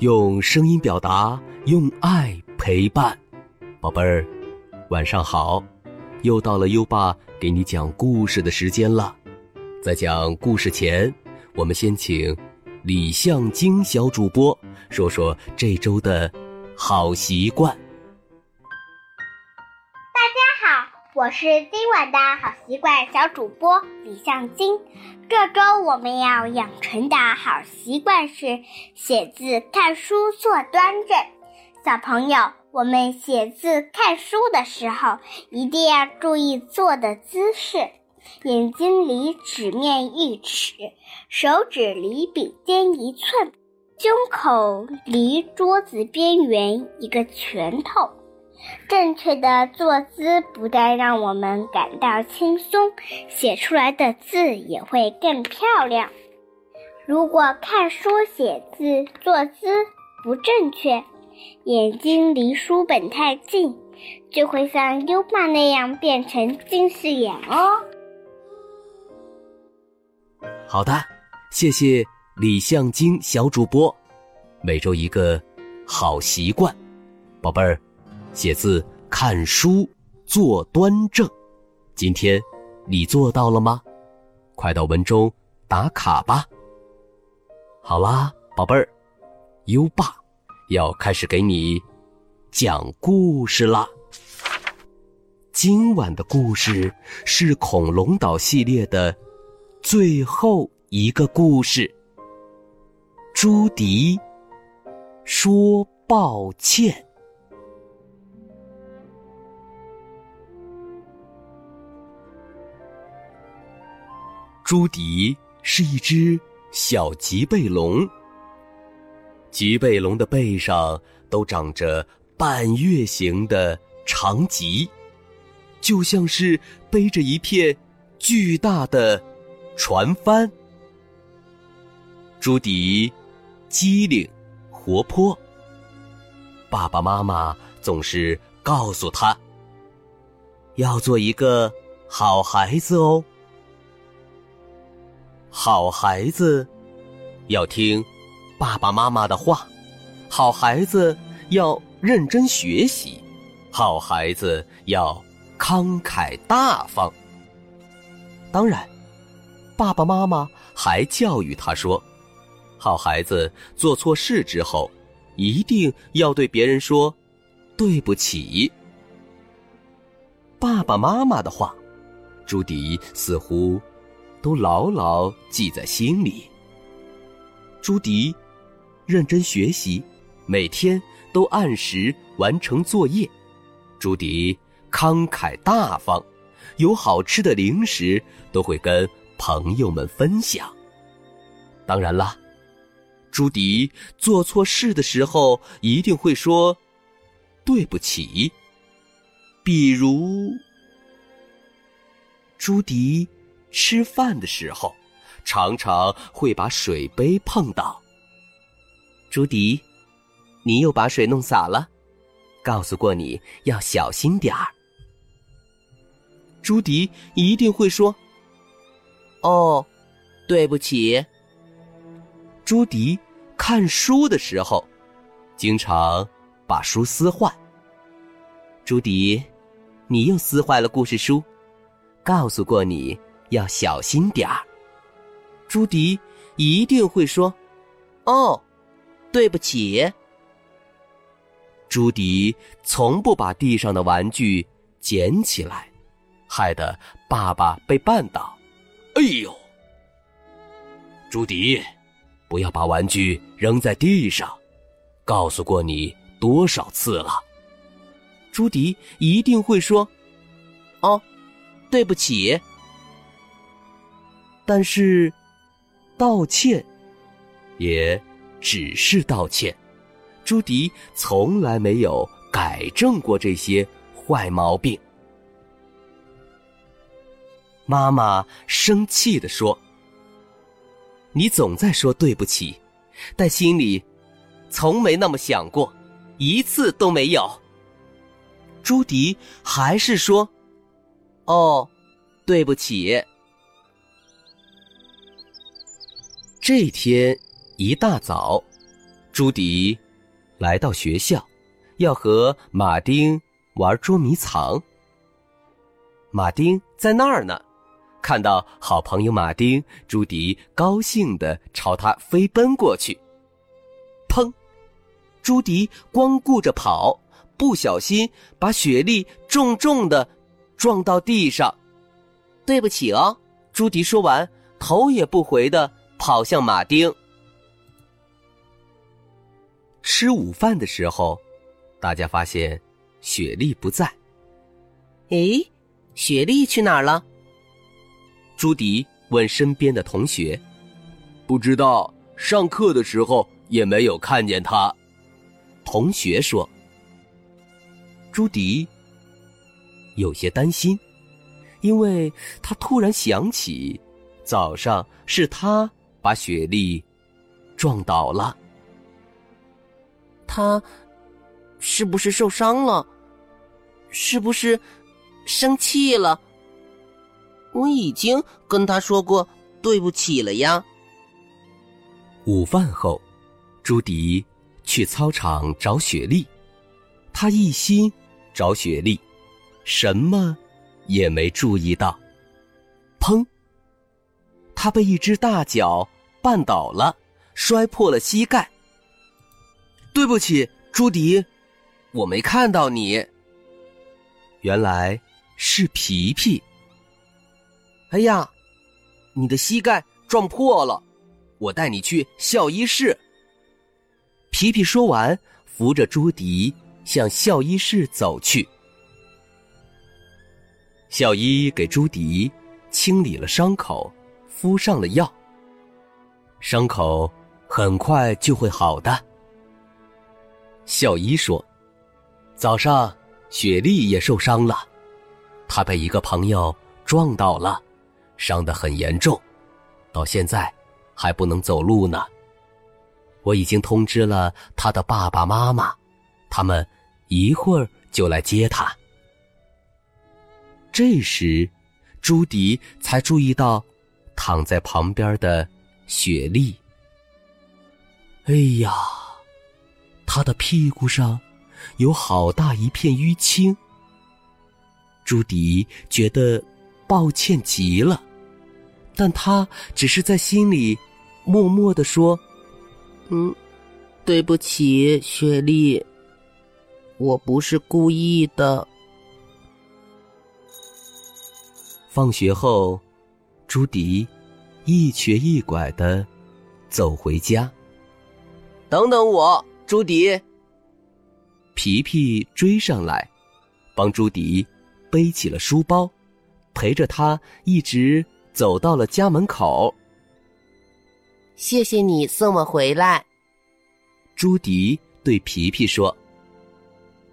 用声音表达，用爱陪伴。宝贝儿，晚上好！又到了优爸给你讲故事的时间了。在讲故事前，我们先请李向京小主播说说这周的好习惯。我是今晚的好习惯小主播李向金。这周我们要养成的好习惯是写字、看书、坐端正。小朋友，我们写字、看书的时候一定要注意坐的姿势：眼睛离纸面一尺，手指离笔尖一寸，胸口离桌子边缘一个拳头。正确的坐姿不但让我们感到轻松，写出来的字也会更漂亮。如果看书写字坐姿不正确，眼睛离书本太近，就会像优爸那样变成近视眼哦。好的，谢谢李向京小主播。每周一个好习惯，宝贝儿。写字、看书、坐端正，今天你做到了吗？快到文中打卡吧。好啦，宝贝儿，优爸要开始给你讲故事啦。今晚的故事是恐龙岛系列的最后一个故事。朱迪说抱歉。朱迪是一只小棘背龙。棘背龙的背上都长着半月形的长棘，就像是背着一片巨大的船帆。朱迪机灵活泼，爸爸妈妈总是告诉他，要做一个好孩子哦。好孩子，要听爸爸妈妈的话；好孩子要认真学习；好孩子要慷慨大方。当然，爸爸妈妈还教育他说：好孩子做错事之后，一定要对别人说对不起。爸爸妈妈的话，朱迪似乎。都牢牢记在心里。朱迪认真学习，每天都按时完成作业。朱迪慷慨大方，有好吃的零食都会跟朋友们分享。当然啦，朱迪做错事的时候一定会说对不起。比如，朱迪。吃饭的时候，常常会把水杯碰到。朱迪，你又把水弄洒了，告诉过你要小心点儿。朱迪一定会说：“哦，对不起。”朱迪看书的时候，经常把书撕坏。朱迪，你又撕坏了故事书，告诉过你。要小心点儿。朱迪一定会说：“哦，对不起。”朱迪从不把地上的玩具捡起来，害得爸爸被绊倒。哎呦！朱迪，不要把玩具扔在地上，告诉过你多少次了。朱迪一定会说：“哦，对不起。”但是，道歉也只是道歉。朱迪从来没有改正过这些坏毛病。妈妈生气的说：“你总在说对不起，但心里从没那么想过，一次都没有。”朱迪还是说：“哦，对不起。”这天一大早，朱迪来到学校，要和马丁玩捉迷藏。马丁在那儿呢，看到好朋友马丁，朱迪高兴的朝他飞奔过去。砰！朱迪光顾着跑，不小心把雪莉重重的撞到地上。对不起哦，朱迪说完，头也不回的跑向马丁。吃午饭的时候，大家发现雪莉不在。诶，雪莉去哪儿了？朱迪问身边的同学：“不知道，上课的时候也没有看见他。”同学说：“朱迪有些担心。”因为他突然想起，早上是他把雪莉撞倒了。他是不是受伤了？是不是生气了？我已经跟他说过对不起了呀。午饭后，朱迪去操场找雪莉，他一心找雪莉，什么？也没注意到，砰！他被一只大脚绊倒了，摔破了膝盖。对不起，朱迪，我没看到你。原来是皮皮。哎呀，你的膝盖撞破了，我带你去校医室。皮皮说完，扶着朱迪向校医室走去。校医给朱迪清理了伤口，敷上了药。伤口很快就会好的。校医说：“早上雪莉也受伤了，她被一个朋友撞倒了，伤得很严重，到现在还不能走路呢。我已经通知了他的爸爸妈妈，他们一会儿就来接他。”这时，朱迪才注意到躺在旁边的雪莉。哎呀，他的屁股上有好大一片淤青。朱迪觉得抱歉极了，但他只是在心里默默的说：“嗯，对不起，雪莉，我不是故意的。”放学后，朱迪一瘸一拐的走回家。等等我，朱迪。皮皮追上来，帮朱迪背起了书包，陪着他一直走到了家门口。谢谢你送我回来，朱迪对皮皮说：“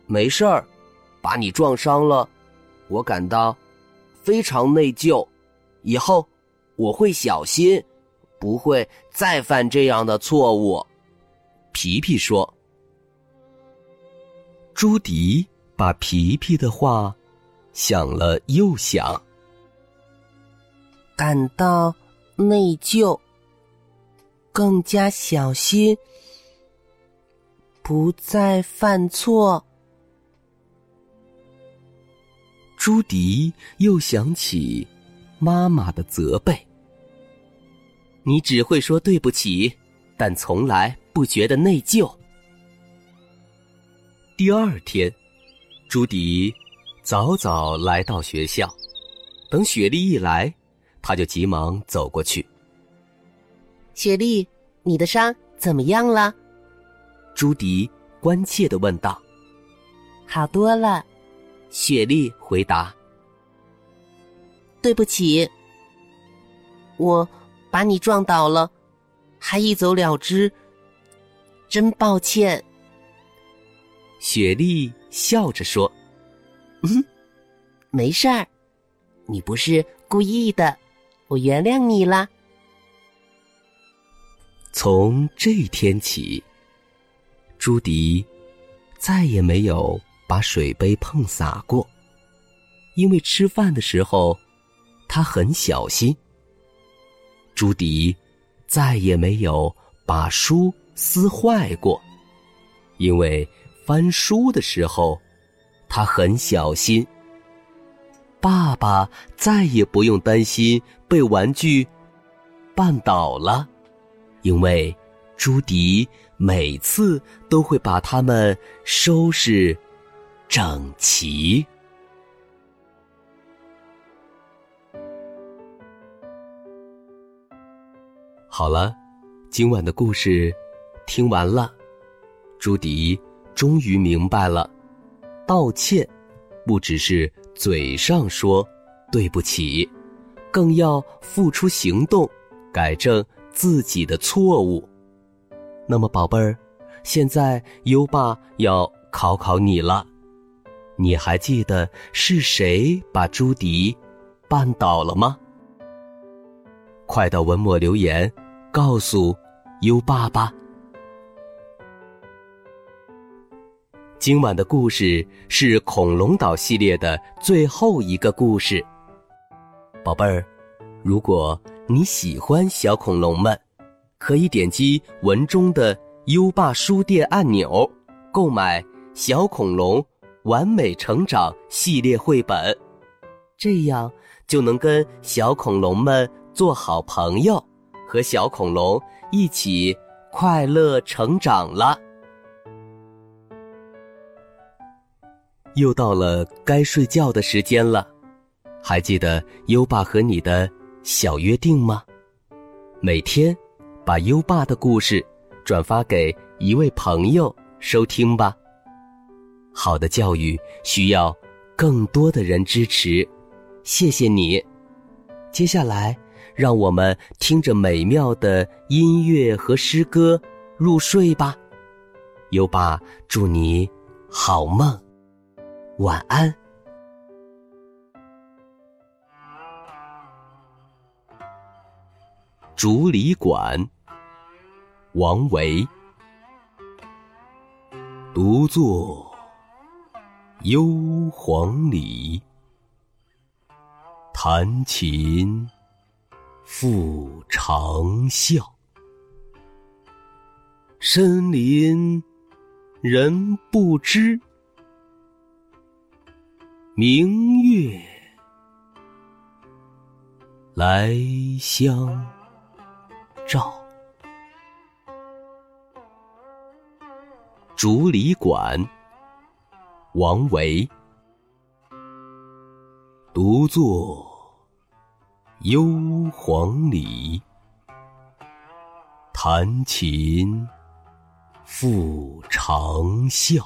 没事儿，把你撞伤了，我感到。”非常内疚，以后我会小心，不会再犯这样的错误。皮皮说。朱迪把皮皮的话想了又想，感到内疚，更加小心，不再犯错。朱迪又想起妈妈的责备：“你只会说对不起，但从来不觉得内疚。”第二天，朱迪早早来到学校，等雪莉一来，他就急忙走过去。“雪莉，你的伤怎么样了？”朱迪关切的问道。“好多了。”雪莉回答：“对不起，我把你撞倒了，还一走了之，真抱歉。”雪莉笑着说：“嗯，没事儿，你不是故意的，我原谅你了。”从这天起，朱迪再也没有。把水杯碰洒过，因为吃饭的时候，他很小心。朱迪再也没有把书撕坏过，因为翻书的时候，他很小心。爸爸再也不用担心被玩具绊倒了，因为朱迪每次都会把它们收拾整齐。好了，今晚的故事听完了，朱迪终于明白了，道歉不只是嘴上说对不起，更要付出行动，改正自己的错误。那么，宝贝儿，现在优爸要考考你了，你还记得是谁把朱迪绊倒了吗？快到文末留言。告诉优爸爸，今晚的故事是恐龙岛系列的最后一个故事。宝贝儿，如果你喜欢小恐龙们，可以点击文中的优爸书店按钮，购买《小恐龙完美成长》系列绘本，这样就能跟小恐龙们做好朋友。和小恐龙一起快乐成长了。又到了该睡觉的时间了，还记得优爸和你的小约定吗？每天把优爸的故事转发给一位朋友收听吧。好的教育需要更多的人支持，谢谢你。接下来。让我们听着美妙的音乐和诗歌入睡吧。优爸，祝你好梦，晚安。竹里馆，王维。独坐幽篁里，弹琴。复长啸，深林人不知，明月来相照。竹里馆，王维。独坐。幽篁里，弹琴复长啸。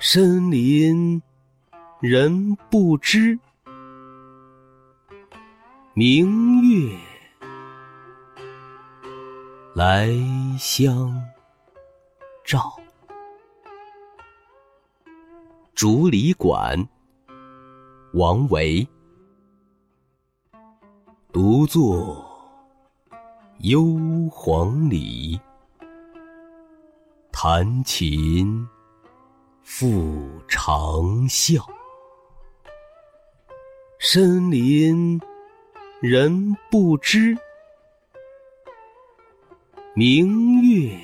深林人不知，明月来相照。竹里馆，王维。独坐幽篁里，弹琴复长啸。深林人不知，明月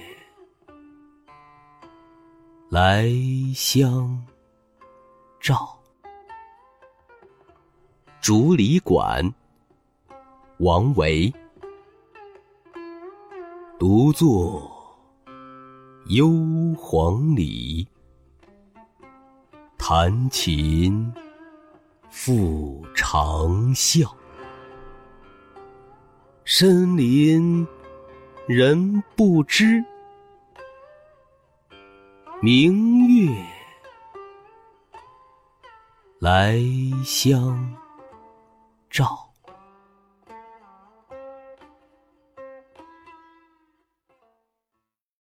来相照。竹里馆。王维，独坐幽篁里，弹琴复长啸。深林人不知，明月来相照。